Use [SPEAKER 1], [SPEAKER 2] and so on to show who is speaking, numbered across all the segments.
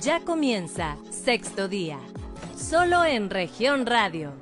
[SPEAKER 1] Ya comienza sexto día, solo en región radio.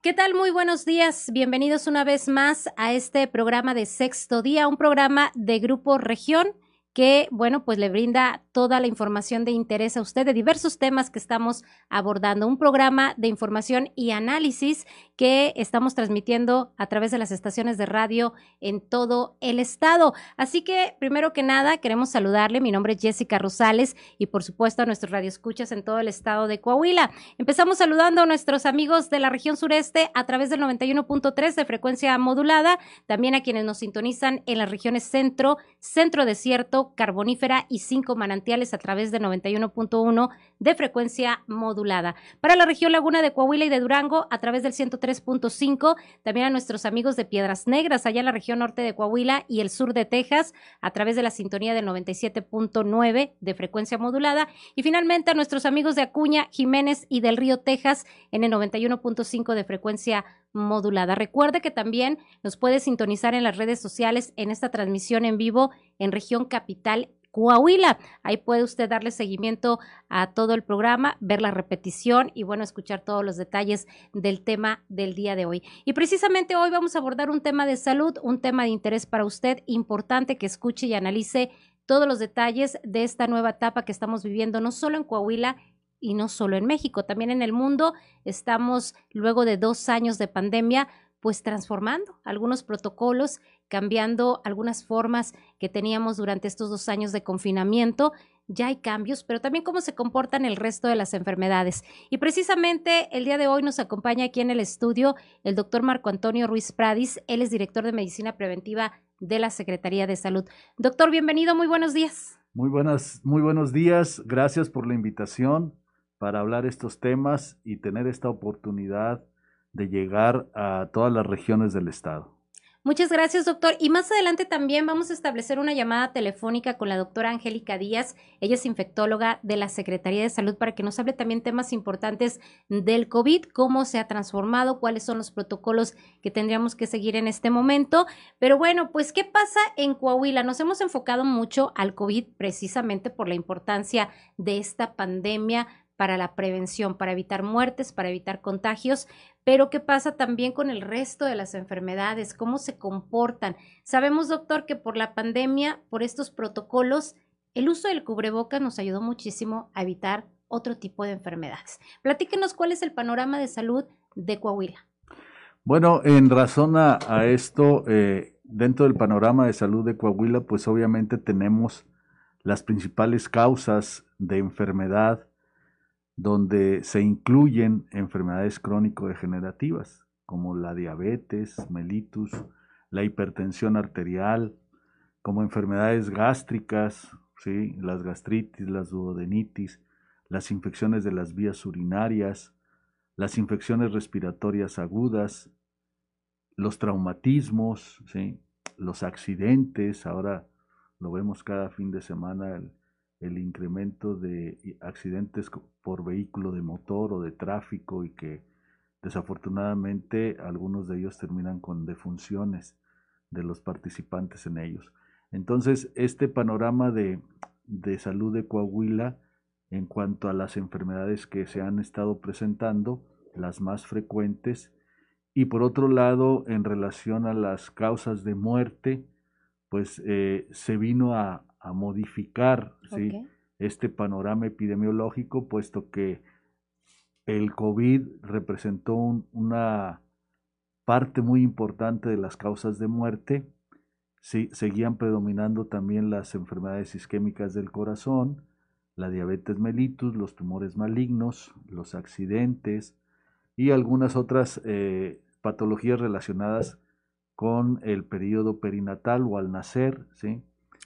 [SPEAKER 2] ¿Qué tal? Muy buenos días. Bienvenidos una vez más a este programa de sexto día, un programa de Grupo Región que, bueno, pues le brinda toda la información de interés a usted de diversos temas que estamos abordando. Un programa de información y análisis que estamos transmitiendo a través de las estaciones de radio en todo el estado. Así que, primero que nada, queremos saludarle. Mi nombre es Jessica Rosales y, por supuesto, a nuestros radioescuchas en todo el estado de Coahuila. Empezamos saludando a nuestros amigos de la región sureste a través del 91.3 de frecuencia modulada, también a quienes nos sintonizan en las regiones centro, centro desierto, carbonífera y cinco manantiales a través de 91.1 de frecuencia modulada. Para la región Laguna de Coahuila y de Durango a través del 103.5, también a nuestros amigos de Piedras Negras allá en la región norte de Coahuila y el sur de Texas a través de la sintonía del 97.9 de frecuencia modulada y finalmente a nuestros amigos de Acuña, Jiménez y del Río Texas en el 91.5 de frecuencia modulada. Recuerde que también nos puede sintonizar en las redes sociales en esta transmisión en vivo en región capital Coahuila. Ahí puede usted darle seguimiento a todo el programa, ver la repetición y bueno, escuchar todos los detalles del tema del día de hoy. Y precisamente hoy vamos a abordar un tema de salud, un tema de interés para usted, importante que escuche y analice todos los detalles de esta nueva etapa que estamos viviendo, no solo en Coahuila, y no solo en México, también en el mundo estamos, luego de dos años de pandemia, pues transformando algunos protocolos, cambiando algunas formas que teníamos durante estos dos años de confinamiento. Ya hay cambios, pero también cómo se comportan el resto de las enfermedades. Y precisamente el día de hoy nos acompaña aquí en el estudio el doctor Marco Antonio Ruiz Pradis. Él es director de Medicina Preventiva de la Secretaría de Salud. Doctor, bienvenido, muy buenos días.
[SPEAKER 3] Muy buenas, muy buenos días. Gracias por la invitación para hablar estos temas y tener esta oportunidad de llegar a todas las regiones del estado.
[SPEAKER 2] Muchas gracias, doctor. Y más adelante también vamos a establecer una llamada telefónica con la doctora Angélica Díaz. Ella es infectóloga de la Secretaría de Salud para que nos hable también temas importantes del COVID, cómo se ha transformado, cuáles son los protocolos que tendríamos que seguir en este momento. Pero bueno, pues, ¿qué pasa en Coahuila? Nos hemos enfocado mucho al COVID precisamente por la importancia de esta pandemia para la prevención, para evitar muertes, para evitar contagios, pero ¿qué pasa también con el resto de las enfermedades? ¿Cómo se comportan? Sabemos, doctor, que por la pandemia, por estos protocolos, el uso del cubreboca nos ayudó muchísimo a evitar otro tipo de enfermedades. Platíquenos cuál es el panorama de salud de Coahuila.
[SPEAKER 3] Bueno, en razón a, esto, eh, dentro del panorama de salud de Coahuila, pues obviamente tenemos las principales causas de enfermedad donde se incluyen enfermedades crónico-degenerativas como la diabetes, mellitus, la hipertensión arterial, como enfermedades gástricas, ¿sí? las gastritis, las duodenitis, las infecciones de las vías urinarias, las infecciones respiratorias agudas, los traumatismos, ¿sí? los accidentes, ahora lo vemos cada fin de semana, el, el incremento de accidentes por vehículo de motor o de tráfico y que desafortunadamente algunos de ellos terminan con defunciones de los participantes en ellos. Entonces, este panorama de, de salud de Coahuila en cuanto a las enfermedades que se han estado presentando, las más frecuentes, y por otro lado, en relación a las causas de muerte, pues eh, se vino a, a modificar ¿sí? este panorama epidemiológico, puesto que el COVID representó una parte muy importante de las causas de muerte. Sí, seguían predominando también las enfermedades isquémicas del corazón, la diabetes mellitus, los tumores malignos, los accidentes y algunas otras eh, patologías relacionadas con el periodo perinatal o al nacer, ¿sí?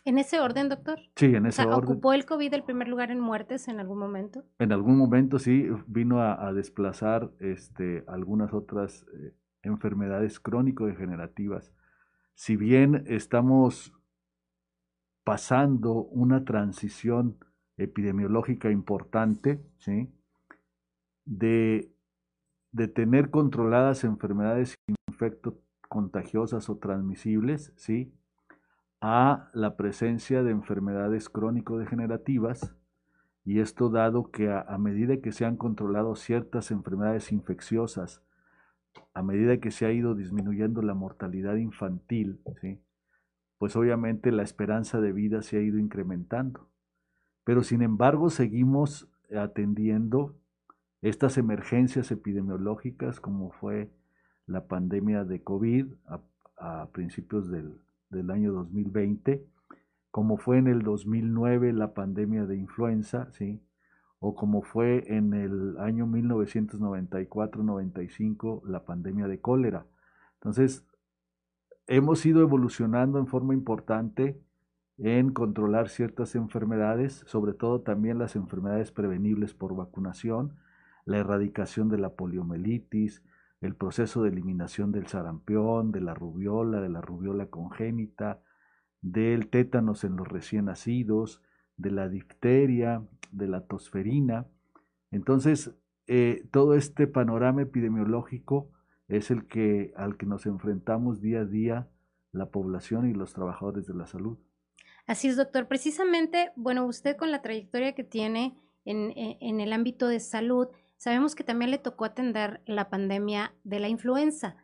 [SPEAKER 2] ¿En ese orden, doctor?
[SPEAKER 3] Sí, en ese orden.
[SPEAKER 2] ¿Ocupó el COVID el primer lugar en muertes en algún momento?
[SPEAKER 3] En algún momento sí, vino a, desplazar este, algunas otras eh, enfermedades crónico-degenerativas. Si bien estamos pasando una transición epidemiológica importante, ¿sí? de, de tener controladas enfermedades infecto contagiosas o transmisibles, ¿sí? A la presencia de enfermedades crónico-degenerativas, y esto dado que a, medida que se han controlado ciertas enfermedades infecciosas, a medida que se ha ido disminuyendo la mortalidad infantil, pues obviamente la esperanza de vida se ha ido incrementando. Pero sin embargo seguimos atendiendo estas emergencias epidemiológicas como fue la pandemia de COVID a, principios del, del, año 2020, como fue en el 2009 la pandemia de influenza, ¿sí? o como fue en el año 1994-95 la pandemia de cólera. Entonces, hemos ido evolucionando en forma importante en controlar ciertas enfermedades, sobre todo también las enfermedades prevenibles por vacunación, la erradicación de la poliomielitis, el proceso de eliminación del sarampión, de la rubiola, de la rubiola congénita, del tétanos en los recién nacidos, de la difteria, de la tosferina. Entonces, eh, todo este panorama epidemiológico es el que al que nos enfrentamos día a día la población y los trabajadores de la salud.
[SPEAKER 2] Así es, doctor. Precisamente, bueno, usted con la trayectoria que tiene en, en el ámbito de salud, sabemos que también le tocó atender la pandemia de la influenza.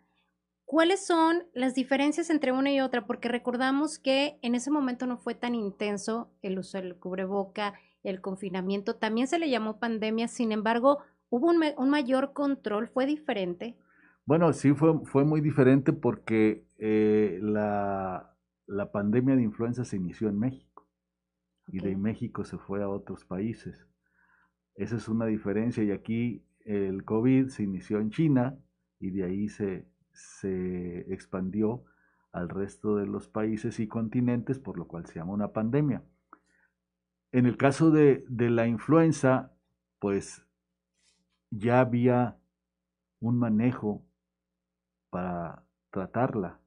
[SPEAKER 2] ¿Cuáles son las diferencias entre una y otra? Porque recordamos que en ese momento no fue tan intenso el uso del cubreboca, el confinamiento, también se le llamó pandemia, sin embargo, hubo un, mayor control, fue diferente.
[SPEAKER 3] Bueno, sí, fue, fue muy diferente porque eh, la, la, pandemia de influenza se inició en México y de México se fue a otros países. Esa es una diferencia y aquí el COVID se inició en China y de ahí se, se expandió al resto de los países y continentes, por lo cual se llama una pandemia. En el caso de, de la influenza, pues ya había un manejo para tratarla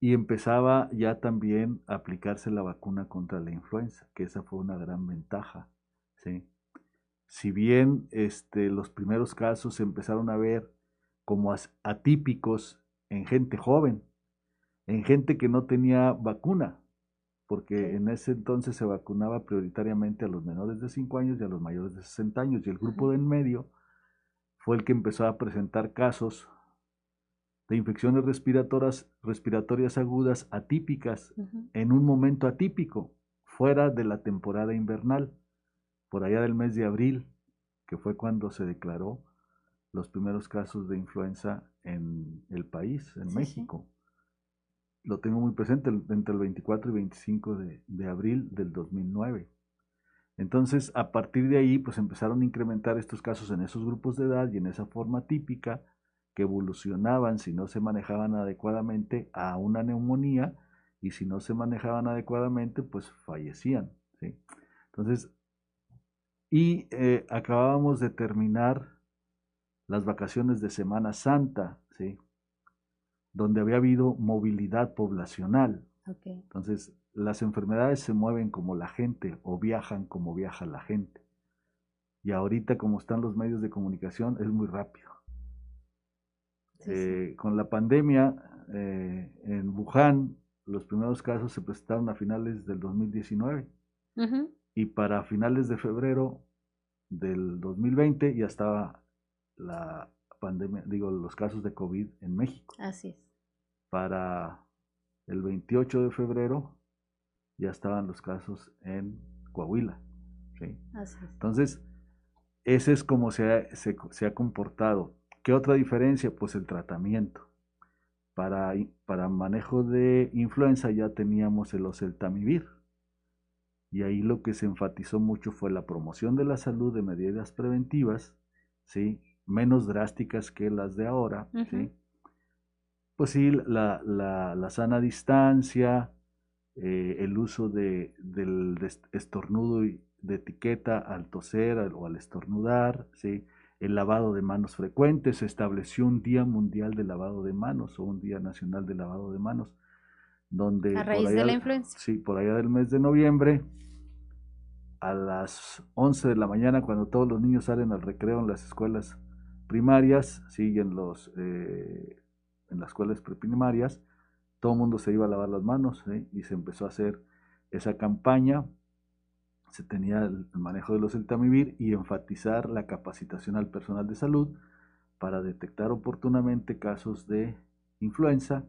[SPEAKER 3] y empezaba ya también a aplicarse la vacuna contra la influenza, que esa fue una gran ventaja. ¿sí? Si bien este, los primeros casos se empezaron a ver como atípicos en gente joven, en gente que no tenía vacuna, porque en ese entonces se vacunaba prioritariamente a los menores de 5 años y a los mayores de 60 años, y el grupo de en medio fue el que empezó a presentar casos de infecciones respiratorias, respiratorias agudas atípicas en un momento atípico, fuera de la temporada invernal, por allá del mes de abril, que fue cuando se declaró los primeros casos de influenza en el país, en México. Lo tengo muy presente entre el 24 y 25 de, de, abril del 2009. Entonces, a partir de ahí, pues empezaron a incrementar estos casos en esos grupos de edad y en esa forma típica que evolucionaban si no se manejaban adecuadamente a una neumonía y si no se manejaban adecuadamente, pues fallecían. ¿sí? Entonces, y eh, acabábamos de terminar las vacaciones de Semana Santa, ¿sí? donde había habido movilidad poblacional. Entonces, las enfermedades se mueven como la gente o viajan como viaja la gente. Y ahorita, como están los medios de comunicación, es muy rápido. Eh, con la pandemia eh, en Wuhan, los primeros casos se presentaron a finales del 2019. Y para finales de febrero del 2020 ya estaba la pandemia, digo, los casos de COVID en México.
[SPEAKER 2] Así es.
[SPEAKER 3] Para el 28 de febrero ya estaban los casos en Coahuila. ¿sí? Así es. Entonces, ese es como se ha, se, ha, comportado. ¿Qué otra diferencia? Pues el tratamiento. Para, para manejo de influenza ya teníamos el oseltamivir. Y ahí lo que se enfatizó mucho fue la promoción de la salud de medidas preventivas, ¿sí? menos drásticas que las de ahora, ¿sí? Pues sí, la, la, sana distancia, eh, el uso de, del estornudo de etiqueta al toser o al estornudar, ¿sí? el lavado de manos frecuente, se estableció un Día Mundial de Lavado de Manos o un Día Nacional de Lavado de Manos, donde...
[SPEAKER 2] A raíz de la influenza.
[SPEAKER 3] Sí, por allá del mes de noviembre, a las 11 de la mañana, cuando todos los niños salen al recreo en las escuelas primarias, sí, en, los, eh, en las escuelas preprimarias, todo el mundo se iba a lavar las manos y se empezó a hacer esa campaña. Se tenía el manejo de los celtamivir y enfatizar la capacitación al personal de salud para detectar oportunamente casos de influenza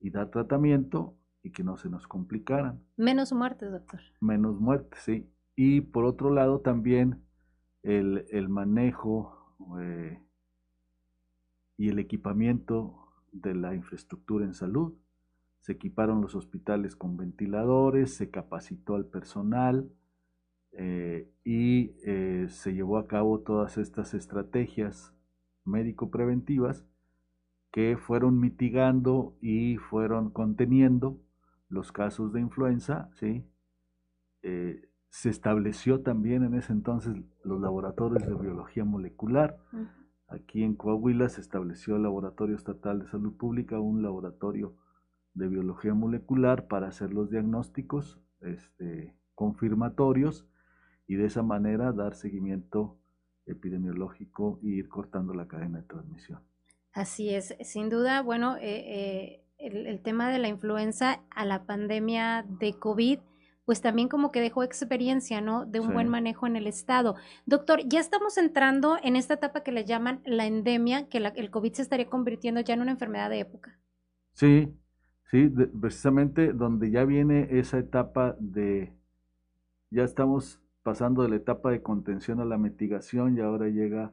[SPEAKER 3] y dar tratamiento y que no se nos complicaran.
[SPEAKER 2] Menos muertes, doctor.
[SPEAKER 3] Menos muertes, sí. Y por otro lado también el, el manejo eh, y el equipamiento de la infraestructura en salud. Se equiparon los hospitales con ventiladores, se capacitó al personal eh, y eh, se llevó a cabo todas estas estrategias médico-preventivas que fueron mitigando y fueron conteniendo los casos de influenza, ¿sí? Eh, se estableció también en ese entonces los laboratorios de biología molecular. Aquí en Coahuila se estableció el Laboratorio Estatal de Salud Pública, un laboratorio de biología molecular para hacer los diagnósticos este, confirmatorios y de esa manera dar seguimiento epidemiológico e ir cortando la cadena de transmisión.
[SPEAKER 2] Así es, sin duda, bueno, eh, eh, el, tema de la influenza a la pandemia de COVID pues también como que dejó experiencia, ¿no? De un buen manejo en el Estado. Doctor, ya estamos entrando en esta etapa que le llaman la endemia, que el COVID se estaría convirtiendo ya en una enfermedad de época.
[SPEAKER 3] Sí, sí, precisamente donde ya viene esa etapa de, ya estamos pasando de la etapa de contención a la mitigación y ahora llega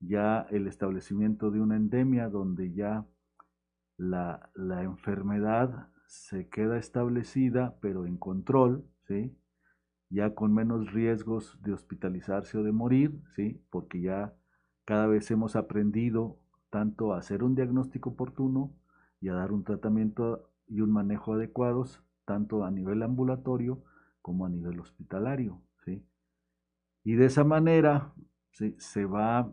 [SPEAKER 3] ya el establecimiento de una endemia donde ya la, la enfermedad se queda establecida pero en control ya con menos riesgos de hospitalizarse o de morir, ¿sí? Porque ya cada vez hemos aprendido tanto a hacer un diagnóstico oportuno y a dar un tratamiento y un manejo adecuados, tanto a nivel ambulatorio como a nivel hospitalario, ¿sí? Y de esa manera se va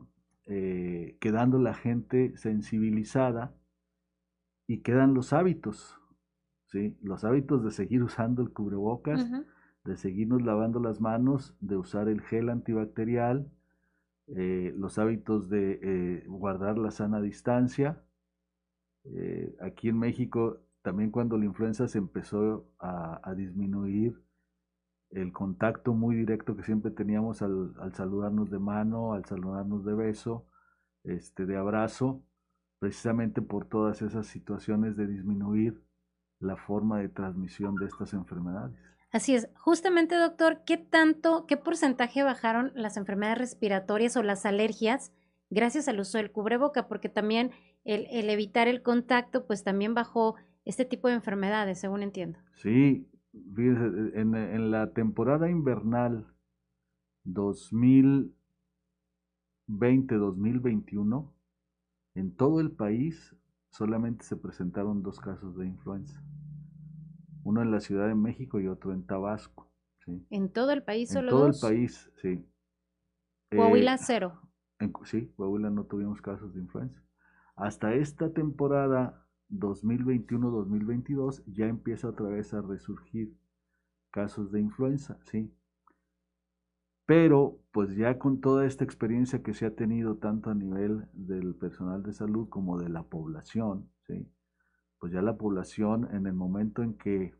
[SPEAKER 3] eh, quedando la gente sensibilizada y quedan los hábitos, los hábitos de seguir usando el cubrebocas, de seguirnos lavando las manos, de usar el gel antibacterial, eh, los hábitos de eh, guardar la sana distancia. Eh, aquí en México, también cuando la influenza se empezó a, disminuir, el contacto muy directo que siempre teníamos al, al, saludarnos de mano, al saludarnos de beso, este, de abrazo, precisamente por todas esas situaciones de disminuir la forma de transmisión de estas enfermedades.
[SPEAKER 2] Así es. Justamente, doctor, ¿qué tanto, qué porcentaje bajaron las enfermedades respiratorias o las alergias gracias al uso del cubreboca? Porque también el, evitar el contacto, pues también bajó este tipo de enfermedades, según entiendo.
[SPEAKER 3] Sí, fíjense, en, en la temporada invernal 2020-2021, en todo el país solamente se presentaron dos casos de influenza. Uno en la Ciudad de México y otro en Tabasco.
[SPEAKER 2] ¿En todo el país solo
[SPEAKER 3] En todo el país, sí.
[SPEAKER 2] Coahuila eh, cero.
[SPEAKER 3] sí, Coahuila no tuvimos casos de influenza. Hasta esta temporada 2021-2022 ya empieza otra vez a resurgir casos de influenza, sí. Pero pues ya con toda esta experiencia que se ha tenido tanto a nivel del personal de salud como de la población, ¿sí? pues ya la población en el momento en que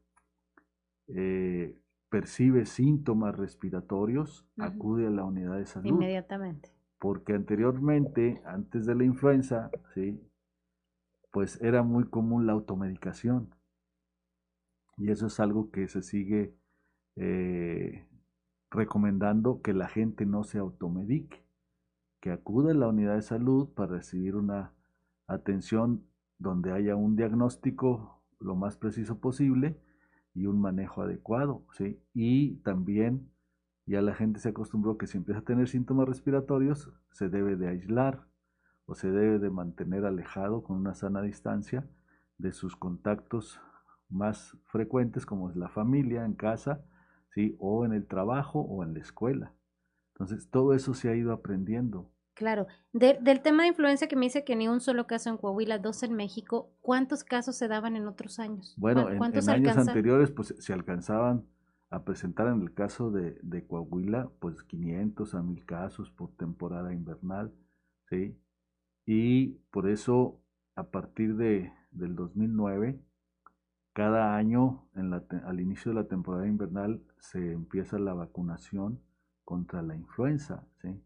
[SPEAKER 3] eh, percibe síntomas respiratorios, acude a la unidad de salud.
[SPEAKER 2] Inmediatamente.
[SPEAKER 3] Porque anteriormente, antes de la influenza, ¿sí? Pues era muy común la automedicación. Y eso es algo que se sigue eh, recomendando que la gente no se automedique, que acude a la unidad de salud para recibir una atención donde haya un diagnóstico lo más preciso posible y un manejo adecuado, ¿sí? Y también ya la gente se acostumbró que si empieza a tener síntomas respiratorios, se debe de aislar o se debe de mantener alejado con una sana distancia de sus contactos más frecuentes como es la familia en casa ¿sí? O en el trabajo o en la escuela. Entonces, todo eso se ha ido aprendiendo.
[SPEAKER 2] Claro. del tema de influencia que me dice que ni un solo caso en Coahuila, dos en México, ¿cuántos casos se daban en otros años?
[SPEAKER 3] Bueno, en, años anteriores, pues se alcanzaban a presentar en el caso de, Coahuila, pues 500 a 1000 casos por temporada invernal, ¿sí? Y por eso, a partir de, del 2009, cada año, en la al inicio de la temporada invernal, se empieza la vacunación contra la influenza, ¿sí?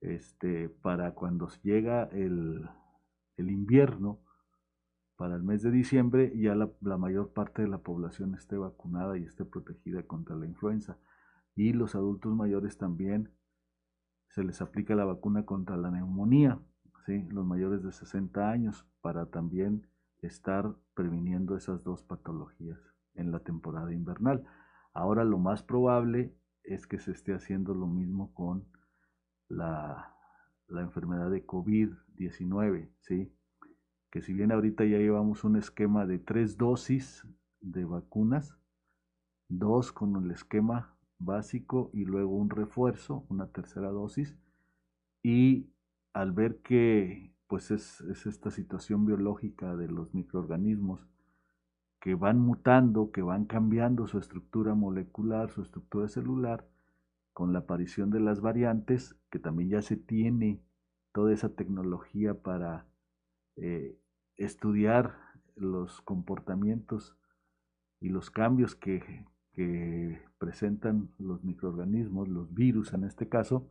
[SPEAKER 3] Este, para cuando llega el, el invierno, para el mes de diciembre, ya la, la, mayor parte de la población esté vacunada y esté protegida contra la influenza. Y los adultos mayores también se les aplica la vacuna contra la neumonía, ¿sí? los mayores de 60 años, para también estar previniendo esas dos patologías en la temporada invernal. Ahora lo más probable es que se esté haciendo lo mismo con la, la enfermedad de COVID-19, ¿sí? que si bien ahorita ya llevamos un esquema de tres dosis de vacunas, dos con el esquema básico y luego un refuerzo, una tercera dosis, y al ver que pues es, es esta situación biológica de los microorganismos que van mutando, que van cambiando su estructura molecular, su estructura celular, con la aparición de las variantes, que también ya se tiene toda esa tecnología para eh, estudiar los comportamientos y los cambios que, que, presentan los microorganismos, los virus en este caso,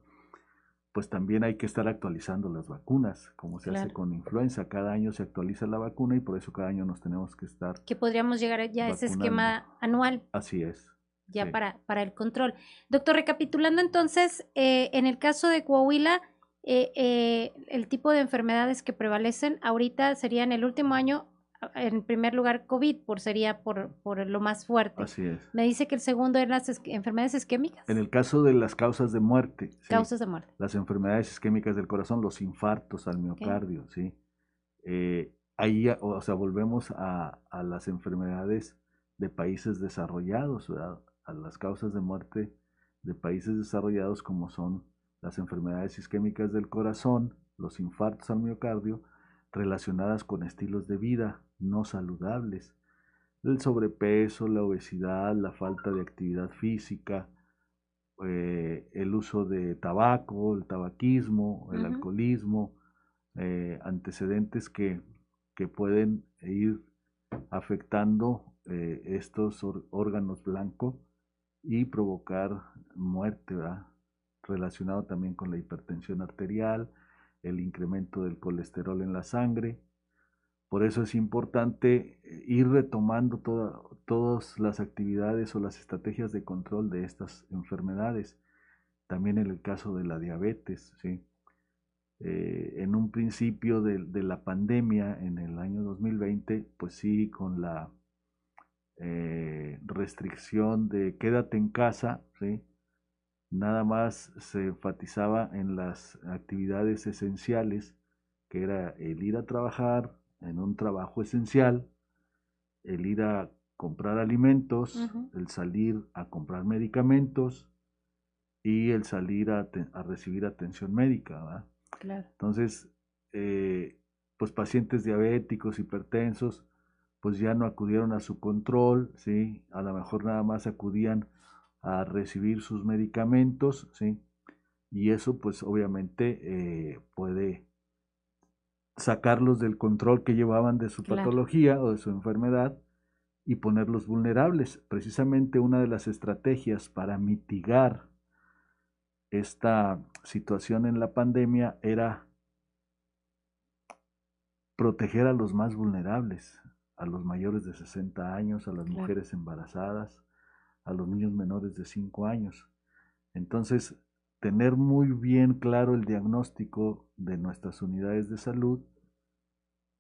[SPEAKER 3] pues también hay que estar actualizando las vacunas, como se hace con influenza. Cada año se actualiza la vacuna y por eso cada año nos tenemos que estar.
[SPEAKER 2] Que podríamos llegar ya a ese esquema anual.
[SPEAKER 3] Así es.
[SPEAKER 2] Ya para, para el control. Doctor, recapitulando entonces, eh, en el caso de Coahuila, eh, eh, el tipo de enfermedades que prevalecen ahorita sería en el último año en primer lugar COVID, por sería por, por lo más fuerte.
[SPEAKER 3] Así es.
[SPEAKER 2] Me dice que el segundo eran las enfermedades isquémicas.
[SPEAKER 3] En el caso de las causas de muerte.
[SPEAKER 2] Causas de muerte.
[SPEAKER 3] Las enfermedades isquémicas del corazón, los infartos al miocardio, ¿sí? Eh, ahí, o sea, volvemos a, a, las enfermedades de países desarrollados, ¿verdad? A las causas de muerte de países desarrollados como son las enfermedades isquémicas del corazón, los infartos al miocardio, relacionadas con estilos de vida no saludables. El sobrepeso, la obesidad, la falta de actividad física, eh, el uso de tabaco, el tabaquismo, el alcoholismo, eh, antecedentes que, que, pueden ir afectando eh, estos órganos blancos y provocar muerte, relacionado también con la hipertensión arterial, el incremento del colesterol en la sangre. Por eso es importante eh, ir retomando todas las actividades o las estrategias de control de estas enfermedades. También en el caso de la diabetes. ¿sí? Eh, en un principio de, la pandemia, en el año 2020, pues sí, con la eh, restricción de quédate en casa, ¿sí? nada más se enfatizaba en las actividades esenciales, que era el ir a trabajar en un trabajo esencial, el ir a comprar alimentos, el salir a comprar medicamentos y el salir a, recibir atención médica. Entonces, eh, pues pacientes diabéticos, hipertensos, pues ya no acudieron a su control, ¿sí? A lo mejor nada más acudían a recibir sus medicamentos, ¿sí? Y eso pues obviamente eh, puede sacarlos del control que llevaban de su patología o de su enfermedad y ponerlos vulnerables. Precisamente una de las estrategias para mitigar esta situación en la pandemia era proteger a los más vulnerables, a los mayores de 60 años, a las mujeres embarazadas, a los niños menores de 5 años. Entonces, tener muy bien claro el diagnóstico de nuestras unidades de salud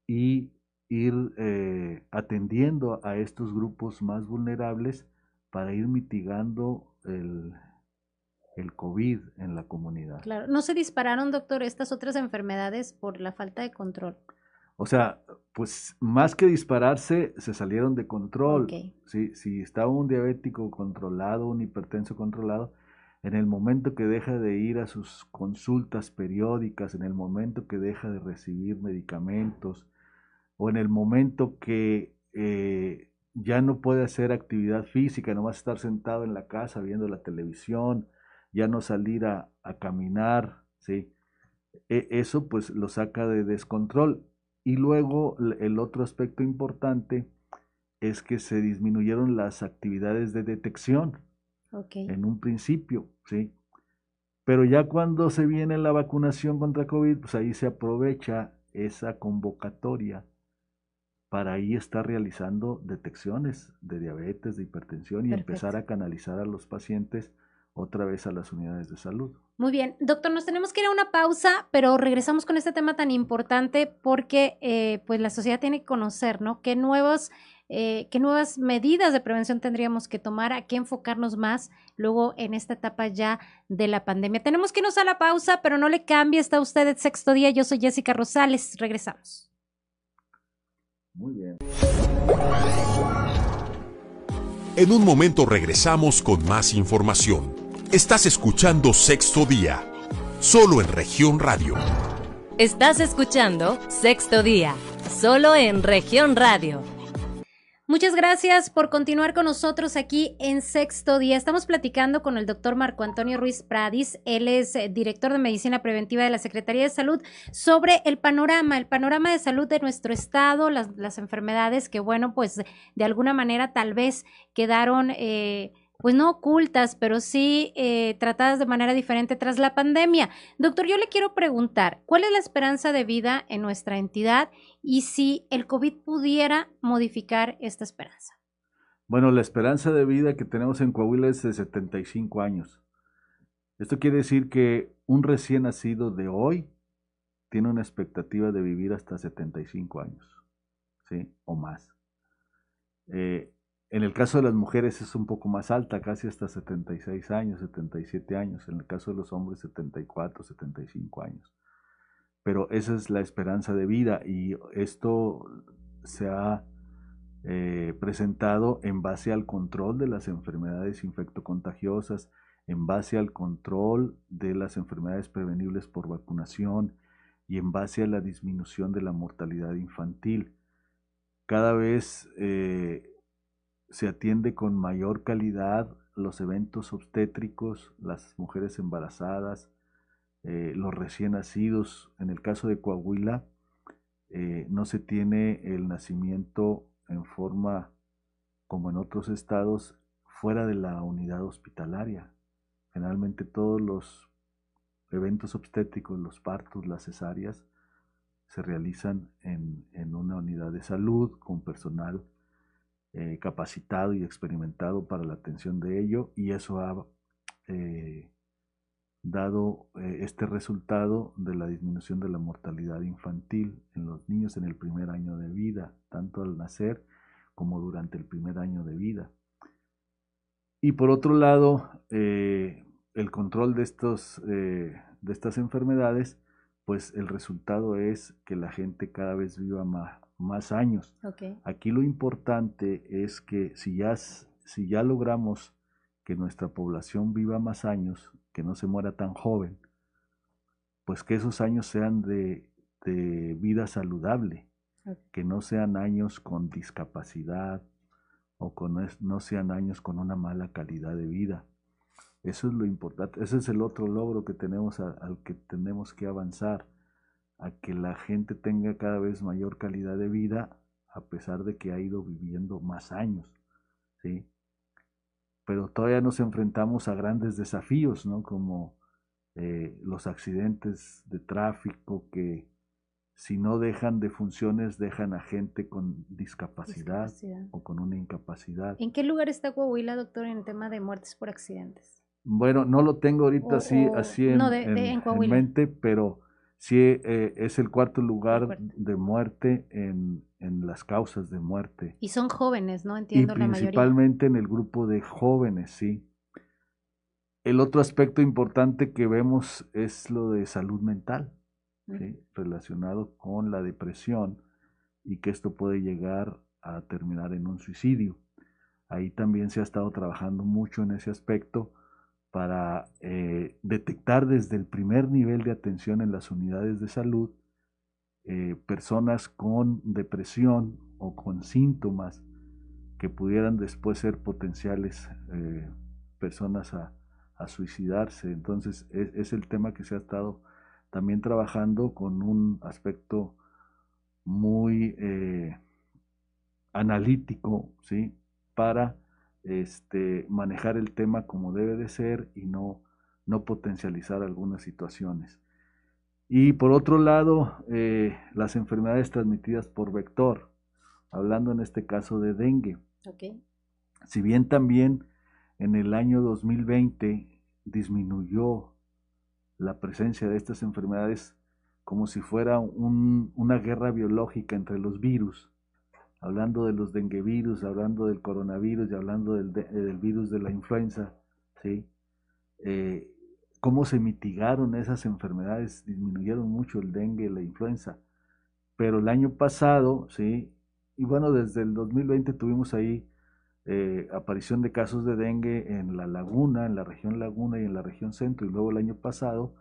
[SPEAKER 3] y ir eh, atendiendo a estos grupos más vulnerables para ir mitigando el, el COVID en la comunidad.
[SPEAKER 2] Claro, ¿no se dispararon, doctor, estas otras enfermedades por la falta de control?
[SPEAKER 3] O sea, pues más que dispararse, se salieron de control. Si, si estaba un diabético controlado, un hipertenso controlado, en el momento que deja de ir a sus consultas periódicas, en el momento que deja de recibir medicamentos, o en el momento que eh, ya no puede hacer actividad física, no va a estar sentado en la casa viendo la televisión, ya no salir a, caminar, ¿sí? E, eso pues lo saca de descontrol y luego el otro aspecto importante es que se disminuyeron las actividades de detección en un principio, ¿sí? Pero ya cuando se viene la vacunación contra COVID, pues ahí se aprovecha esa convocatoria para ahí estar realizando detecciones de diabetes, de hipertensión y empezar a canalizar a los pacientes otra vez a las unidades de salud.
[SPEAKER 2] Muy bien, doctor, nos tenemos que ir a una pausa, pero regresamos con este tema tan importante porque eh, pues la sociedad tiene que conocer, ¿no? ¿Qué nuevos eh, qué nuevas medidas de prevención tendríamos que tomar, a qué enfocarnos más luego en esta etapa ya de la pandemia. Tenemos que irnos a la pausa, pero no le cambie, está usted el sexto día, yo soy Jessica Rosales, regresamos.
[SPEAKER 3] Muy bien.
[SPEAKER 4] En un momento regresamos con más información. Estás escuchando Sexto Día, solo en región radio.
[SPEAKER 1] Estás escuchando Sexto Día, solo en región radio.
[SPEAKER 2] Muchas gracias por continuar con nosotros aquí en Sexto Día. Estamos platicando con el doctor Marco Antonio Ruiz Pradis. Él es eh, director de Medicina Preventiva de la Secretaría de Salud sobre el panorama, el panorama de salud de nuestro estado, las, las enfermedades que, bueno, pues de alguna manera tal vez quedaron... Eh, pues no ocultas, pero sí eh, tratadas de manera diferente tras la pandemia. Doctor, yo le quiero preguntar, ¿cuál es la esperanza de vida en nuestra entidad y si el COVID pudiera modificar esta esperanza?
[SPEAKER 3] Bueno, la esperanza de vida que tenemos en Coahuila es de 75 años. Esto quiere decir que un recién nacido de hoy tiene una expectativa de vivir hasta 75 años, ¿sí? O más. Eh, en el caso de las mujeres es un poco más alta, casi hasta 76 años, 77 años. En el caso de los hombres, 74, 75 años. Pero esa es la esperanza de vida y esto se ha eh, presentado en base al control de las enfermedades infectocontagiosas, en base al control de las enfermedades prevenibles por vacunación y en base a la disminución de la mortalidad infantil. Cada vez eh, se atiende con mayor calidad los eventos obstétricos, las mujeres embarazadas, eh, los recién nacidos. En el caso de Coahuila, eh, no se tiene el nacimiento en forma como en otros estados fuera de la unidad hospitalaria. Generalmente todos los eventos obstétricos, los partos, las cesáreas, se realizan en, en una unidad de salud con personal eh, capacitado y experimentado para la atención de ello y eso ha eh, dado eh, este resultado de la disminución de la mortalidad infantil en los niños en el primer año de vida, tanto al nacer como durante el primer año de vida. Y por otro lado, el control de, estos, de estas enfermedades, pues el resultado es que la gente cada vez viva más, más años. Aquí lo importante es que si ya, si ya logramos que nuestra población viva más años, que no se muera tan joven, pues que esos años sean de, vida saludable, que no sean años con discapacidad o con, no sean años con una mala calidad de vida. Eso es lo importante, ese es el otro logro que tenemos al que tenemos que avanzar a que la gente tenga cada vez mayor calidad de vida a pesar de que ha ido viviendo más años, ¿sí? Pero todavía nos enfrentamos a grandes desafíos, ¿no? Como eh, los accidentes de tráfico que si no dejan de funciones, dejan a gente con discapacidad, o con una incapacidad.
[SPEAKER 2] ¿En qué lugar está Coahuila, doctor, en el tema de muertes por accidentes?
[SPEAKER 3] Bueno, no lo tengo ahorita así, así en, en mente, pero sí eh, es el cuarto lugar de muerte en, las causas de muerte.
[SPEAKER 2] Y son jóvenes, ¿no? Entiendo
[SPEAKER 3] y principalmente en el grupo de jóvenes, sí. El otro aspecto importante que vemos es lo de salud mental, relacionado con la depresión y que esto puede llegar a terminar en un suicidio. Ahí también se ha estado trabajando mucho en ese aspecto para eh, detectar desde el primer nivel de atención en las unidades de salud eh, personas con depresión o con síntomas que pudieran después ser potenciales eh, personas a, suicidarse. Entonces es, es, el tema que se ha estado también trabajando con un aspecto muy analítico, ¿sí? Para este, manejar el tema como debe de ser y no, no potencializar algunas situaciones. Y por otro lado, eh, las enfermedades transmitidas por vector, hablando en este caso de dengue. Si bien también en el año 2020 disminuyó la presencia de estas enfermedades como si fuera una guerra biológica entre los virus, hablando de los virus, hablando del coronavirus y hablando del, virus de la influenza, ¿sí? Eh, cómo se mitigaron esas enfermedades, disminuyeron mucho el dengue y la influenza. Pero el año pasado, ¿sí? Y bueno, desde el 2020 tuvimos ahí eh, aparición de casos de dengue en la laguna, en la región laguna y en la región centro, y luego el año pasado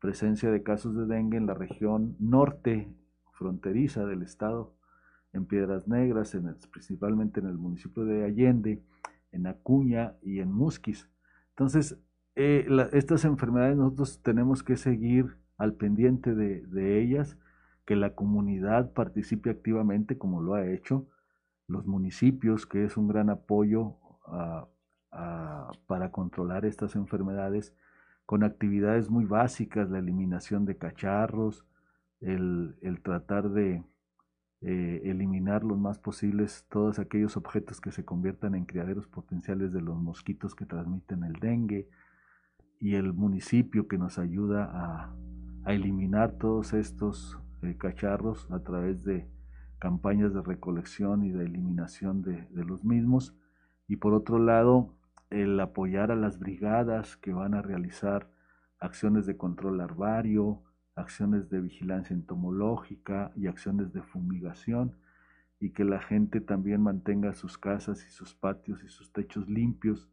[SPEAKER 3] presencia de casos de dengue en la región norte fronteriza del estado en Piedras Negras, principalmente en el municipio de Allende, en Acuña y en Musquis. Entonces, eh, estas enfermedades nosotros tenemos que seguir al pendiente de, ellas, que la comunidad participe activamente como lo ha hecho, los municipios, que es un gran apoyo para controlar estas enfermedades, con actividades muy básicas, la eliminación de cacharros, el tratar de, eh, eliminar lo más posibles todos aquellos objetos que se conviertan en criaderos potenciales de los mosquitos que transmiten el dengue y el municipio que nos ayuda a, eliminar todos estos eh, cacharros a través de campañas de recolección y de eliminación de, de los mismos. Y por otro lado el apoyar a las brigadas que van a realizar acciones de control larvario, acciones de vigilancia entomológica y acciones de fumigación y que la gente también mantenga sus casas y sus patios y sus techos limpios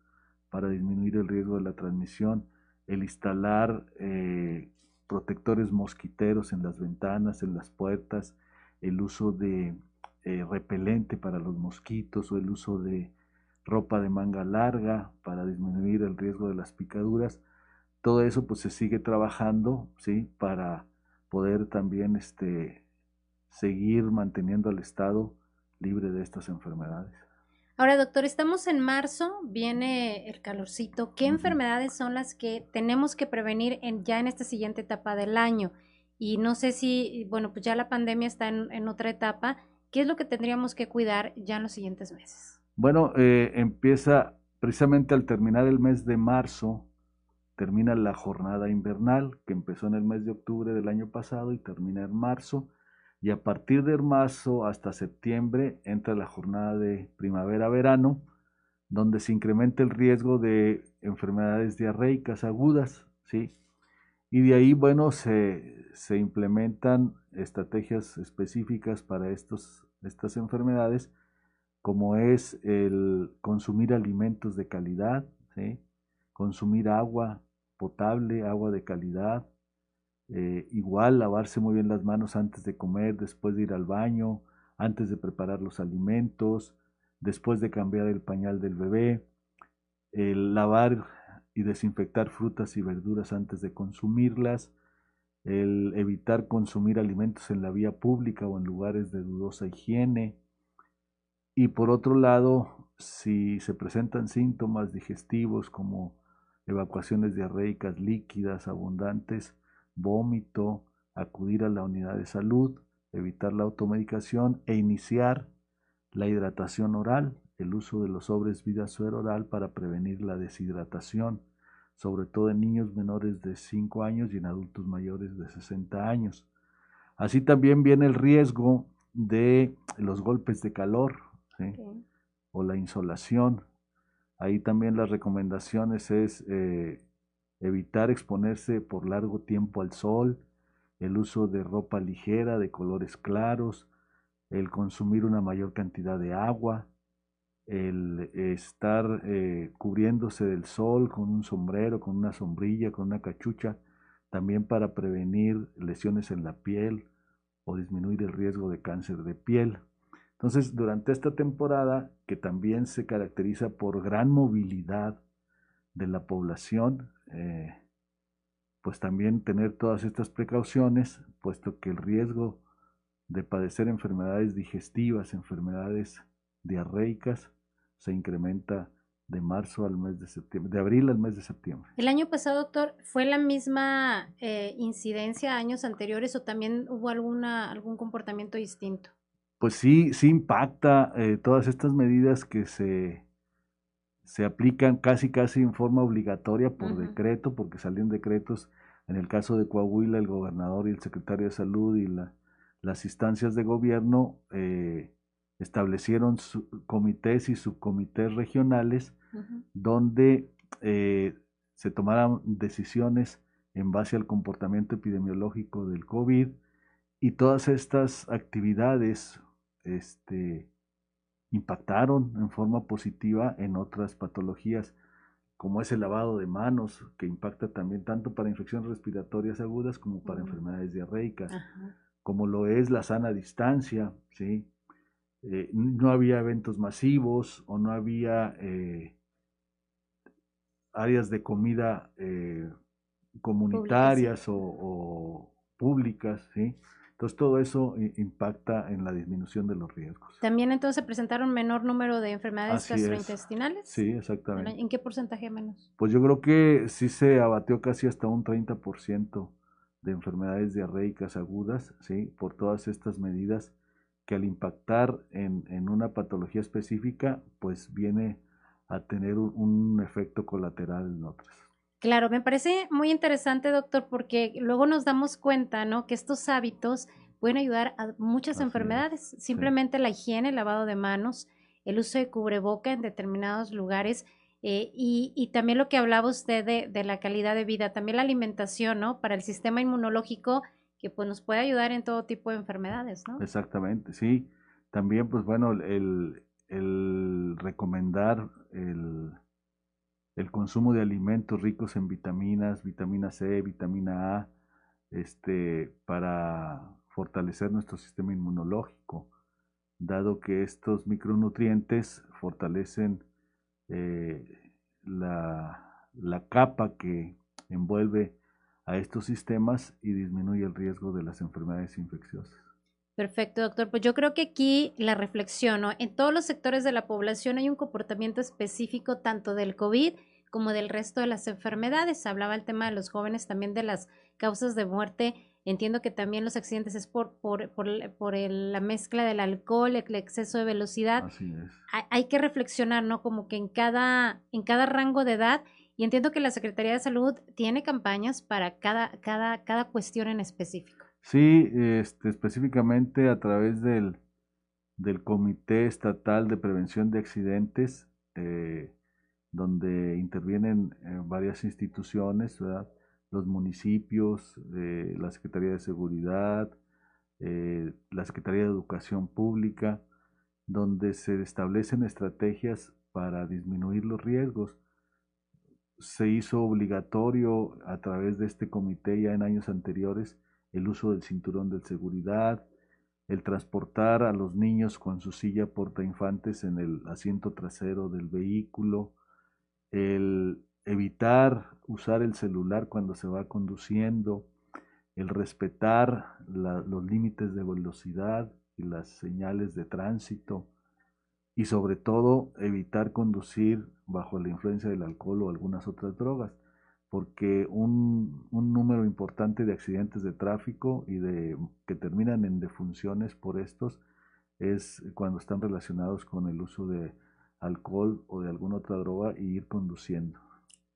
[SPEAKER 3] para disminuir el riesgo de la transmisión, el instalar eh, protectores mosquiteros en las ventanas, en las puertas, el uso de eh, repelente para los mosquitos o el uso de ropa de manga larga para disminuir el riesgo de las picaduras todo eso pues se sigue trabajando, ¿sí? Para poder también este, seguir manteniendo al Estado libre de estas enfermedades.
[SPEAKER 2] Ahora, doctor, estamos en marzo, viene el calorcito. ¿Qué enfermedades son las que tenemos que prevenir en, ya en esta siguiente etapa del año? Y no sé si, bueno, pues ya la pandemia está en, otra etapa. ¿Qué es lo que tendríamos que cuidar ya en los siguientes meses?
[SPEAKER 3] Bueno, eh, empieza precisamente al terminar el mes de marzo, termina la jornada invernal que empezó en el mes de octubre del año pasado y termina en marzo. Y a partir de marzo hasta septiembre entra la jornada de primavera-verano, donde se incrementa el riesgo de enfermedades diarreicas agudas, ¿sí? Y de ahí, bueno, se, se implementan estrategias específicas para estos, estas enfermedades, como es el consumir alimentos de calidad, ¿sí? consumir agua potable, agua de calidad, eh, igual lavarse muy bien las manos antes de comer, después de ir al baño, antes de preparar los alimentos, después de cambiar el pañal del bebé, el lavar y desinfectar frutas y verduras antes de consumirlas, el evitar consumir alimentos en la vía pública o en lugares de dudosa higiene. Y por otro lado, si se presentan síntomas digestivos como evacuaciones diarreicas líquidas abundantes, vómito, acudir a la unidad de salud, evitar la automedicación e iniciar la hidratación oral, el uso de los sobres vida suero oral para prevenir la deshidratación, sobre todo en niños menores de 5 años y en adultos mayores de 60 años. Así también viene el riesgo de los golpes de calor o la insolación, Ahí también las recomendaciones es eh, evitar exponerse por largo tiempo al sol, el uso de ropa ligera de colores claros, el consumir una mayor cantidad de agua, el estar eh, cubriéndose del sol con un sombrero, con una sombrilla, con una cachucha, también para prevenir lesiones en la piel o disminuir el riesgo de cáncer de piel. Entonces, durante esta temporada, que también se caracteriza por gran movilidad de la población, eh, pues también tener todas estas precauciones, puesto que el riesgo de padecer enfermedades digestivas, enfermedades diarreicas se incrementa de marzo al mes de septiembre, de abril al mes de septiembre.
[SPEAKER 2] El año pasado, doctor, ¿fue la misma eh, incidencia años anteriores o también hubo alguna, algún comportamiento distinto?
[SPEAKER 3] Pues sí, sí impacta eh, todas estas medidas que se, se aplican casi casi en forma obligatoria por decreto, porque salían decretos, en el caso de Coahuila, el gobernador y el secretario de salud y la, las instancias de gobierno eh, establecieron comités y subcomités regionales donde eh, se tomaran decisiones en base al comportamiento epidemiológico del COVID y todas estas actividades este, impactaron en forma positiva en otras patologías, como es el lavado de manos, que impacta también tanto para infecciones respiratorias agudas como para enfermedades diarreicas, como lo es la sana distancia, ¿sí? Eh, no había eventos masivos o no había eh, áreas de comida eh, comunitarias o, públicas, ¿sí? Entonces todo eso impacta en la disminución de los riesgos.
[SPEAKER 2] ¿También entonces presentaron menor número de enfermedades gastrointestinales?
[SPEAKER 3] Sí, exactamente.
[SPEAKER 2] ¿En qué porcentaje menos?
[SPEAKER 3] Pues yo creo que sí se abatió casi hasta un 30% de enfermedades diarreicas agudas, ¿sí? Por todas estas medidas que al impactar en, una patología específica, pues viene a tener un, efecto colateral en otras.
[SPEAKER 2] Claro, me parece muy interesante, doctor, porque luego nos damos cuenta, ¿no? Que estos hábitos pueden ayudar a muchas enfermedades. Simplemente la higiene, el lavado de manos, el uso de cubreboca en determinados lugares eh, y, también lo que hablaba usted de, de, la calidad de vida, también la alimentación, ¿no? Para el sistema inmunológico que pues nos puede ayudar en todo tipo de enfermedades, ¿no?
[SPEAKER 3] Exactamente, sí. También, pues bueno, el, recomendar el, el, consumo de alimentos ricos en vitaminas, vitamina C, vitamina A, este, para fortalecer nuestro sistema inmunológico, dado que estos micronutrientes fortalecen eh, la, la capa que envuelve a estos sistemas y disminuye el riesgo de las enfermedades infecciosas.
[SPEAKER 2] Perfecto, doctor. Pues yo creo que aquí la reflexión, ¿no? En todos los sectores de la población hay un comportamiento específico tanto del COVID como del resto de las enfermedades. Hablaba el tema de los jóvenes, también de las causas de muerte. Entiendo que también los accidentes es por, por, por, por la mezcla del alcohol, el exceso de velocidad.
[SPEAKER 3] Así es.
[SPEAKER 2] Hay, hay, que reflexionar, ¿no? Como que en cada, en cada rango de edad y entiendo que la Secretaría de Salud tiene campañas para cada, cada, cada cuestión en específico.
[SPEAKER 3] Sí, este, específicamente a través del, del Comité Estatal de Prevención de Accidentes, eh, donde intervienen eh, varias instituciones, los municipios, eh, la Secretaría de Seguridad, la Secretaría de Educación Pública, donde se establecen estrategias para disminuir los riesgos. Se hizo obligatorio a través de este comité ya en años anteriores el uso del cinturón de seguridad, el transportar a los niños con su silla porta infantes en el asiento trasero del vehículo, el evitar usar el celular cuando se va conduciendo, el respetar los límites de velocidad y las señales de tránsito, y sobre todo evitar conducir bajo la influencia del alcohol o algunas otras drogas, porque un, número importante de accidentes de tráfico y de que terminan en defunciones por estos es cuando están relacionados con el uso de alcohol o de alguna otra droga y ir conduciendo.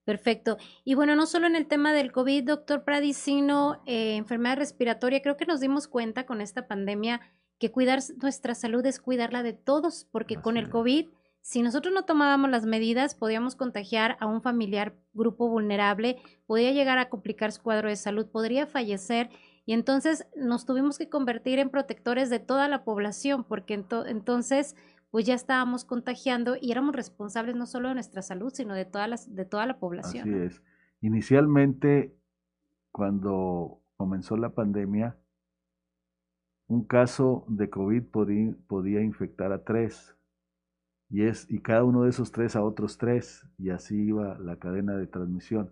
[SPEAKER 2] Perfecto. Y bueno, no solo en el tema del COVID, doctor Pradis, sino eh, enfermedad respiratoria, creo que nos dimos cuenta con esta pandemia que cuidar nuestra salud es cuidarla de todos, porque con el COVID, si nosotros no tomábamos las medidas, podíamos contagiar a un familiar grupo vulnerable, podía llegar a complicar su cuadro de salud, podría fallecer y entonces nos tuvimos que convertir en protectores de toda la población, porque entonces pues ya estábamos contagiando y éramos responsables no solo de nuestra salud, sino de, todas las, de toda la población.
[SPEAKER 3] Así es. Inicialmente, cuando comenzó la pandemia, un caso de COVID podía, infectar a tres y, es, y cada uno de esos tres a otros tres y así iba la cadena de transmisión.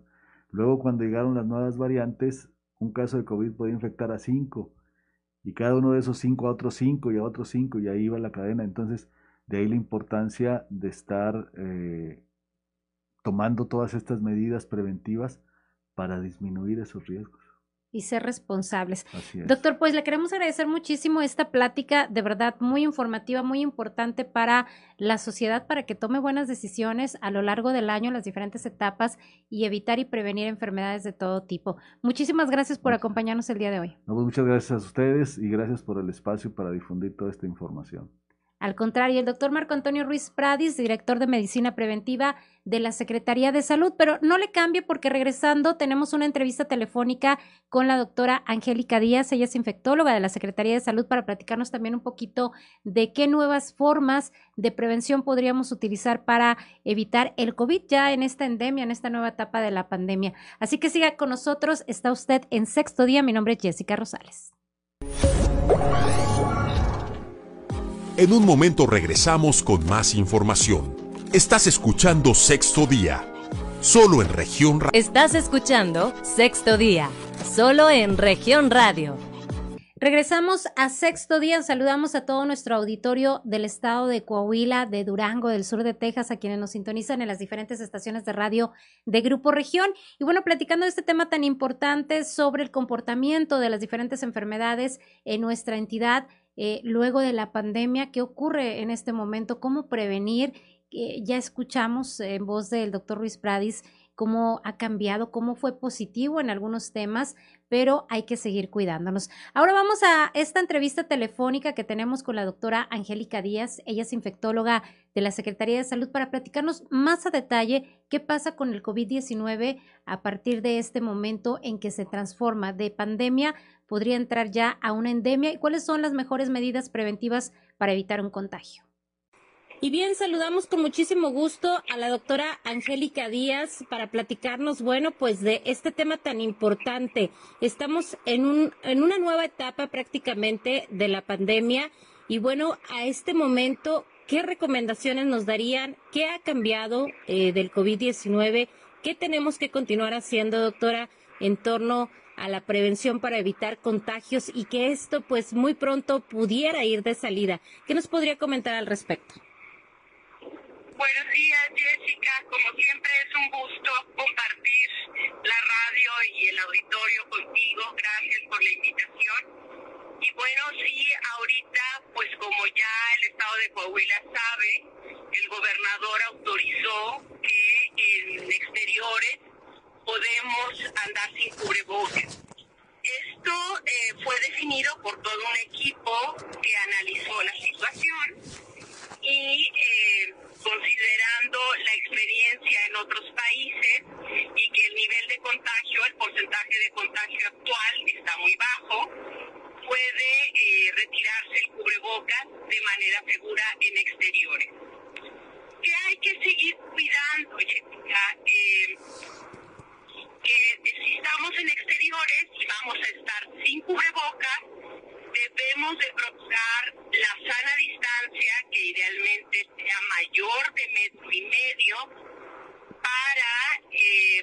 [SPEAKER 3] Luego cuando llegaron las nuevas variantes, un caso de COVID podía infectar a cinco y cada uno de esos cinco a otros cinco y a otros cinco y ahí iba la cadena. Entonces De ahí la importancia de estar eh, tomando todas estas medidas preventivas para disminuir esos riesgos
[SPEAKER 2] y ser responsables. Doctor, pues le queremos agradecer muchísimo esta plática, de verdad muy informativa, muy importante para la sociedad, para que tome buenas decisiones a lo largo del año en las diferentes etapas y evitar y prevenir enfermedades de todo tipo. Muchísimas gracias por acompañarnos el día de hoy.
[SPEAKER 3] Pues muchas gracias a ustedes y gracias por el espacio para difundir toda esta información.
[SPEAKER 2] Al contrario, el doctor Marco Antonio Ruiz Pradis, director de Medicina Preventiva de la Secretaría de Salud, pero no le cambie porque regresando tenemos una entrevista telefónica con la doctora Angélica Díaz, ella es infectóloga de la Secretaría de Salud, para platicarnos también un poquito de qué nuevas formas de prevención podríamos utilizar para evitar el COVID ya en esta endemia, en esta nueva etapa de la pandemia. Así que siga con nosotros, está usted en sexto día, mi nombre es Jessica Rosales.
[SPEAKER 4] En un momento regresamos con más información. Estás escuchando Sexto Día, solo en región
[SPEAKER 1] radio. Estás escuchando Sexto Día, solo en región radio.
[SPEAKER 2] Regresamos a sexto día. Saludamos a todo nuestro auditorio del estado de Coahuila, de Durango, del sur de Texas, a quienes nos sintonizan en las diferentes estaciones de radio de Grupo Región. Y bueno, platicando de este tema tan importante sobre el comportamiento de las diferentes enfermedades en nuestra entidad, eh, luego de la pandemia, qué ocurre en este momento, cómo prevenir. Eh, ya escuchamos en voz del doctor Ruiz Pradis cómo ha cambiado, cómo fue positivo en algunos temas, pero hay que seguir cuidándonos. Ahora vamos a esta entrevista telefónica que tenemos con la doctora Angélica Díaz. Ella es infectóloga de la Secretaría de Salud para platicarnos más a detalle qué pasa con el COVID-19 a partir de este momento en que se transforma de pandemia, podría entrar ya a una endemia y cuáles son las mejores medidas preventivas para evitar un contagio. Y bien, saludamos con muchísimo gusto a la doctora Angélica Díaz para platicarnos, bueno, pues de este tema tan importante. Estamos en, un, en una nueva etapa prácticamente de la pandemia y bueno, a este momento, ¿qué recomendaciones nos darían? ¿Qué ha cambiado eh, del COVID-19? ¿Qué tenemos que continuar haciendo, doctora, en torno a la prevención para evitar contagios y que esto pues muy pronto pudiera ir de salida? ¿Qué nos podría comentar al respecto?
[SPEAKER 5] Buenos días, Jessica. Como siempre es un gusto compartir la radio y el auditorio contigo. Gracias por la invitación. Y bueno, sí, ahorita, pues como ya el estado de Coahuila sabe, el gobernador autorizó que en exteriores podemos andar sin cubrebocas. Esto eh, fue definido por todo un equipo que analizó la situación y eh, considerando la experiencia en otros países y que el nivel de contagio, el porcentaje de contagio actual está muy bajo, puede eh, retirarse el cubrebocas de manera segura en exteriores. ¿Qué hay que seguir cuidando, Jessica? Eh, que si estamos en exteriores y vamos a estar sin cubrebocas, debemos de procurar la sana distancia, que idealmente sea mayor de metro y medio, para eh,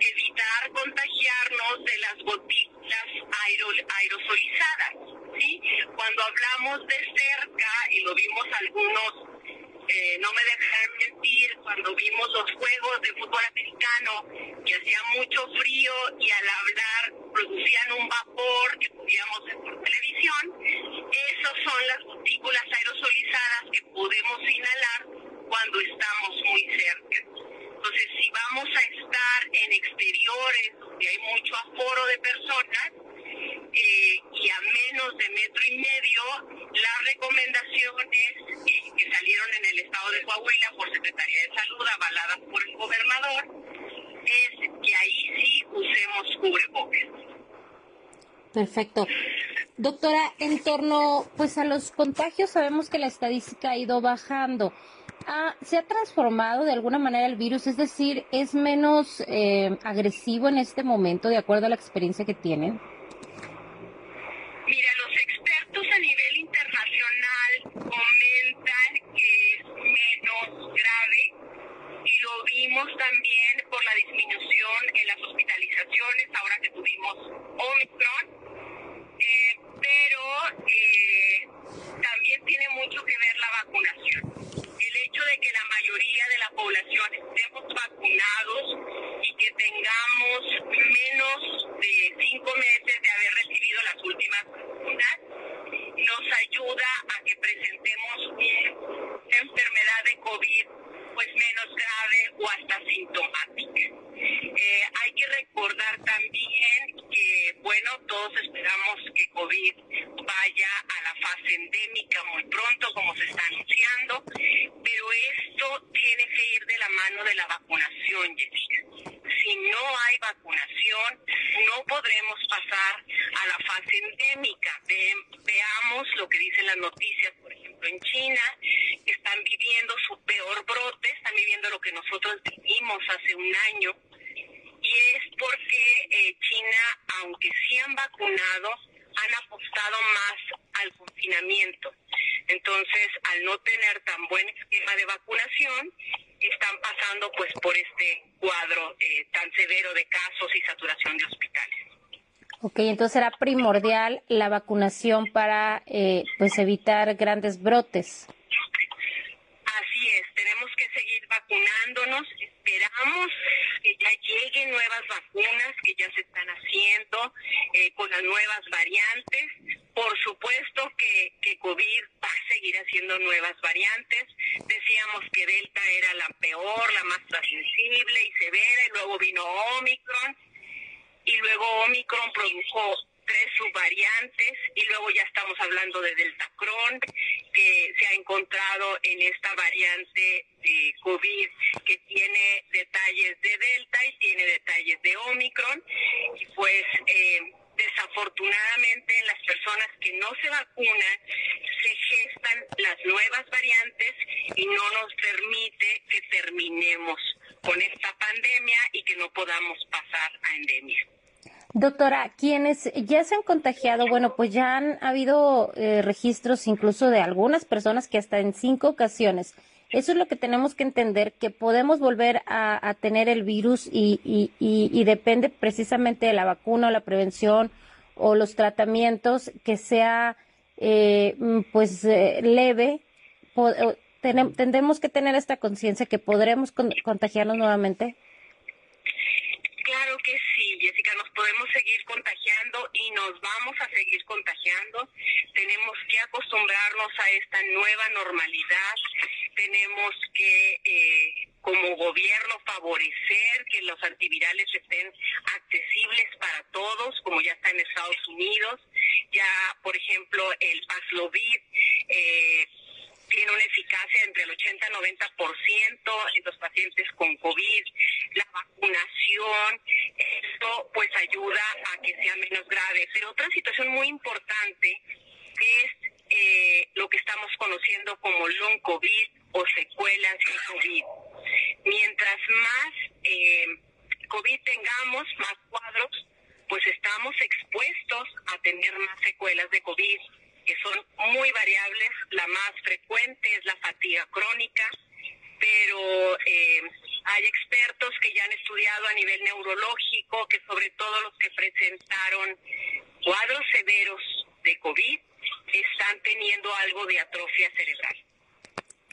[SPEAKER 5] evitar contagiarnos de las gotículas aerosolizadas. Cuando hablamos de cerca, y lo vimos algunos eh, no me dejarán mentir, cuando vimos los juegos de fútbol americano, hacía mucho frío y al hablar producían un vapor que podíamos ver por televisión, esas son las gotículas aerosolizadas que podemos inhalar cuando estamos muy cerca. Entonces, si vamos a estar en exteriores donde hay mucho aforo de personas, eh, y a menos de metro y medio, las recomendaciones eh, que salieron en el estado de Coahuila por Secretaría de Salud, avaladas por el gobernador, es que ahí sí usemos cubrebocas.
[SPEAKER 2] Perfecto. Doctora, en torno pues a los contagios sabemos que la estadística ha ido bajando. Ah, ¿Se ha transformado de alguna manera el virus? Es decir, ¿es menos eh, agresivo en este momento de acuerdo a la experiencia que tienen?
[SPEAKER 5] Mira, los expertos a nivel internacional comentan que es menos grave lo vimos también por la disminución en las hospitalizaciones ahora que tuvimos Omicron. Eh, pero eh, también tiene mucho que ver la vacunación. El hecho de que la mayoría de la población estemos vacunados y que tengamos menos de cinco meses de haber recibido las últimas vacunas nos ayuda a que presentemos una enfermedad de COVID pues menos o hasta sintomática. Eh, hay que recordar también que, bueno, todos esperamos que COVID vaya a la fase endémica muy pronto, como se está anunciando, pero esto tiene que ir de la mano de la vacunación, Jessica. Si no hay vacunación, no podremos pasar a la fase endémica. veamos lo que dicen las noticias, en China, están viviendo su peor brote, están viviendo lo que nosotros vivimos hace un año, y es porque eh, China, aunque sí han vacunado, han apostado más al confinamiento. Entonces, al no tener tan buen esquema de vacunación, están pasando pues por este cuadro eh, tan severo de casos y saturación de hospitales.
[SPEAKER 2] Ok, entonces será primordial la vacunación para eh, pues evitar grandes brotes.
[SPEAKER 5] Así es, tenemos que seguir vacunándonos, esperamos que ya lleguen nuevas vacunas que ya se están haciendo eh, con las nuevas variantes. Por supuesto que, que COVID va a seguir haciendo nuevas variantes. Decíamos que Delta era la peor, la más transmisible y severa, y luego vino Omicron y luego Omicron produjo tres subvariantes y luego ya estamos hablando de Deltacron que se ha encontrado en esta variante de COVID que tiene detalles de Delta y tiene detalles de Omicron y pues eh, desafortunadamente en las personas que no se vacunan se gestan las nuevas variantes y no nos permite que terminemos con esta pandemia y que no podamos pasar a endemia.
[SPEAKER 2] Doctora, quienes ya se han contagiado, bueno, pues ya han habido eh, registros incluso de algunas personas que hasta en cinco ocasiones. Eso es lo que tenemos que entender, que podemos volver a, tener el virus y, y, y, depende precisamente de la vacuna o la prevención o los tratamientos que sea eh, mm, pues eh, leve. tendremos que tener esta conciencia que podremos contagiarnos nuevamente.
[SPEAKER 5] Claro que sí, Jessica, nos podemos seguir contagiando y nos vamos a seguir contagiando. Tenemos que acostumbrarnos a esta nueva normalidad. Tenemos que, eh, como gobierno, favorecer que los antivirales estén accesibles para todos, como ya está en Estados Unidos. Ya, por ejemplo, el Paxlovid. Eh, tiene una eficacia entre el 80 y 90% en los pacientes con COVID. La vacunación, esto pues ayuda a que sea menos grave. Pero otra situación muy importante es eh, lo que estamos conociendo como long COVID o secuelas de COVID. Mientras más eh, COVID tengamos, más cuadros, pues estamos expuestos a tener más secuelas de COVID que son muy variables. La más frecuente es la fatiga crónica, pero eh, hay expertos que ya han estudiado a nivel neurológico que sobre todo los que presentaron cuadros severos de COVID están teniendo algo de atrofia cerebral.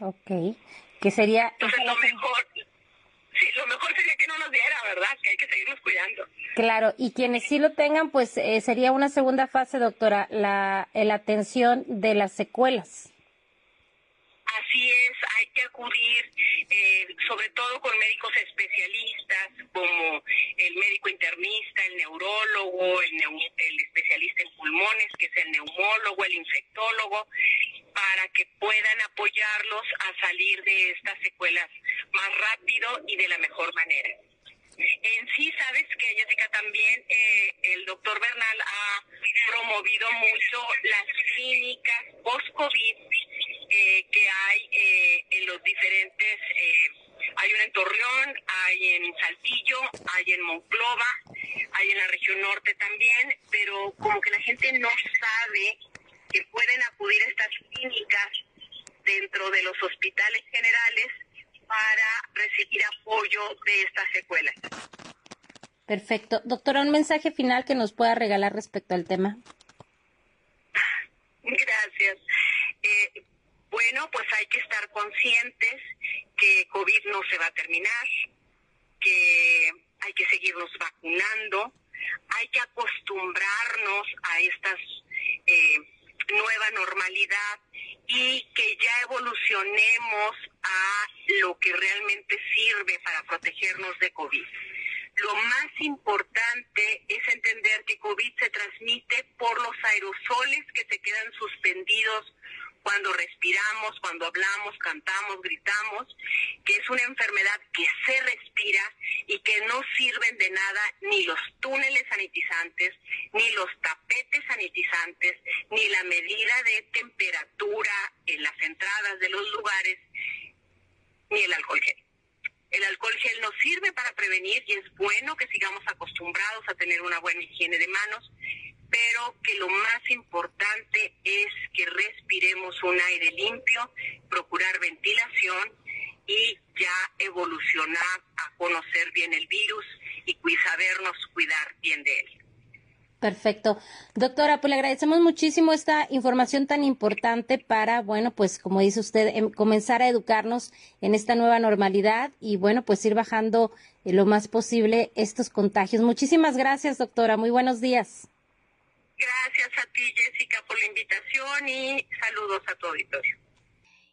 [SPEAKER 2] Ok, que sería...
[SPEAKER 5] Entonces lo mejor, Sí, lo mejor sería que no nos diera, ¿verdad? Que hay que seguirnos cuidando.
[SPEAKER 2] Claro, y quienes sí lo tengan, pues eh, sería una segunda fase, doctora, la, la atención de las secuelas.
[SPEAKER 5] Así es, hay que acudir eh, sobre todo con médicos especialistas como el médico internista, el neurólogo, el, el especialista en pulmones, que es el neumólogo, el infectólogo, para que puedan apoyarlos a salir de estas secuelas más rápido y de la mejor manera. En sí, sabes que Jessica también eh, el doctor Bernal ha promovido mucho las clínicas post-COVID eh, que hay eh, en los diferentes, hay una en Torreón, hay en Saltillo, hay en Monclova, hay en la región norte también, pero como que la gente no sabe que pueden acudir a estas clínicas dentro de los hospitales generales para recibir apoyo de estas secuelas.
[SPEAKER 2] Perfecto. Doctora, un mensaje final que nos pueda regalar respecto al tema.
[SPEAKER 5] Gracias. Eh, conscientes que COVID no se va a terminar, que hay que seguirnos vacunando, hay que acostumbrarnos a esta eh, nueva normalidad y que ya evolucionemos a lo que realmente sirve para protegernos de COVID. Lo más importante es entender que COVID se transmite por los aerosoles que se quedan suspendidos cuando respiramos, cuando hablamos, cantamos, gritamos, que es una enfermedad que se respira y que no sirven de nada ni los túneles sanitizantes, ni los tapetes sanitizantes, ni la medida de temperatura en las entradas de los lugares, ni el alcohol gel. El alcohol gel nos sirve para prevenir y es bueno que sigamos acostumbrados a tener una buena higiene de manos, pero que lo más importante es que respiremos un aire limpio, procurar ventilación y ya evolucionar a conocer bien el virus y sabernos cuidar bien de él.
[SPEAKER 2] Perfecto. Doctora, pues le agradecemos muchísimo esta información tan importante para, bueno, pues como dice usted, em, comenzar a educarnos en esta nueva normalidad y, bueno, pues ir bajando eh, lo más posible estos contagios. Muchísimas gracias, doctora. Muy buenos días.
[SPEAKER 5] Gracias a ti, Jessica, por la invitación y saludos a tu auditorio.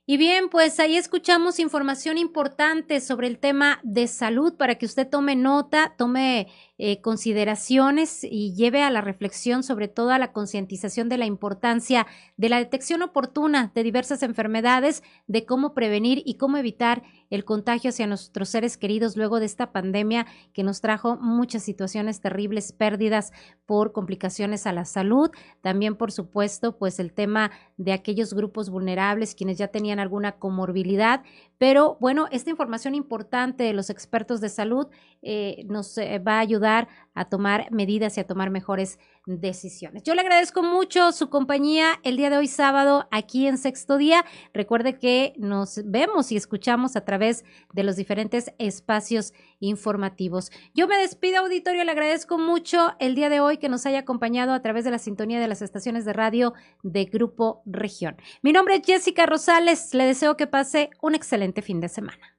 [SPEAKER 2] Y bien, pues ahí escuchamos información importante sobre el tema de salud para que usted tome nota, tome eh, consideraciones y lleve a la reflexión sobre toda la concientización de la importancia de la detección oportuna de diversas enfermedades, de cómo prevenir y cómo evitar el contagio hacia nuestros seres queridos luego de esta pandemia que nos trajo muchas situaciones terribles, pérdidas por complicaciones a la salud, también por supuesto pues el tema de aquellos grupos vulnerables quienes ya tenían alguna comorbilidad, pero bueno, esta información importante de los expertos de salud eh, nos va a ayudar a tomar medidas y a tomar mejores decisiones. Yo le agradezco mucho su compañía el día de hoy sábado aquí en Sexto Día. Recuerde que nos vemos y escuchamos a través de los diferentes espacios informativos. Yo me despido, auditorio, le agradezco mucho el día de hoy que nos haya acompañado a través de la sintonía de las estaciones de radio de Grupo Región. Mi nombre es Jessica Rosales, le deseo que pase un excelente fin de semana.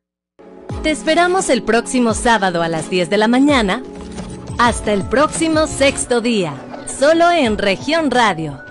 [SPEAKER 1] Te esperamos el próximo sábado a las 10 de la mañana. Hasta el próximo sexto día, solo en región radio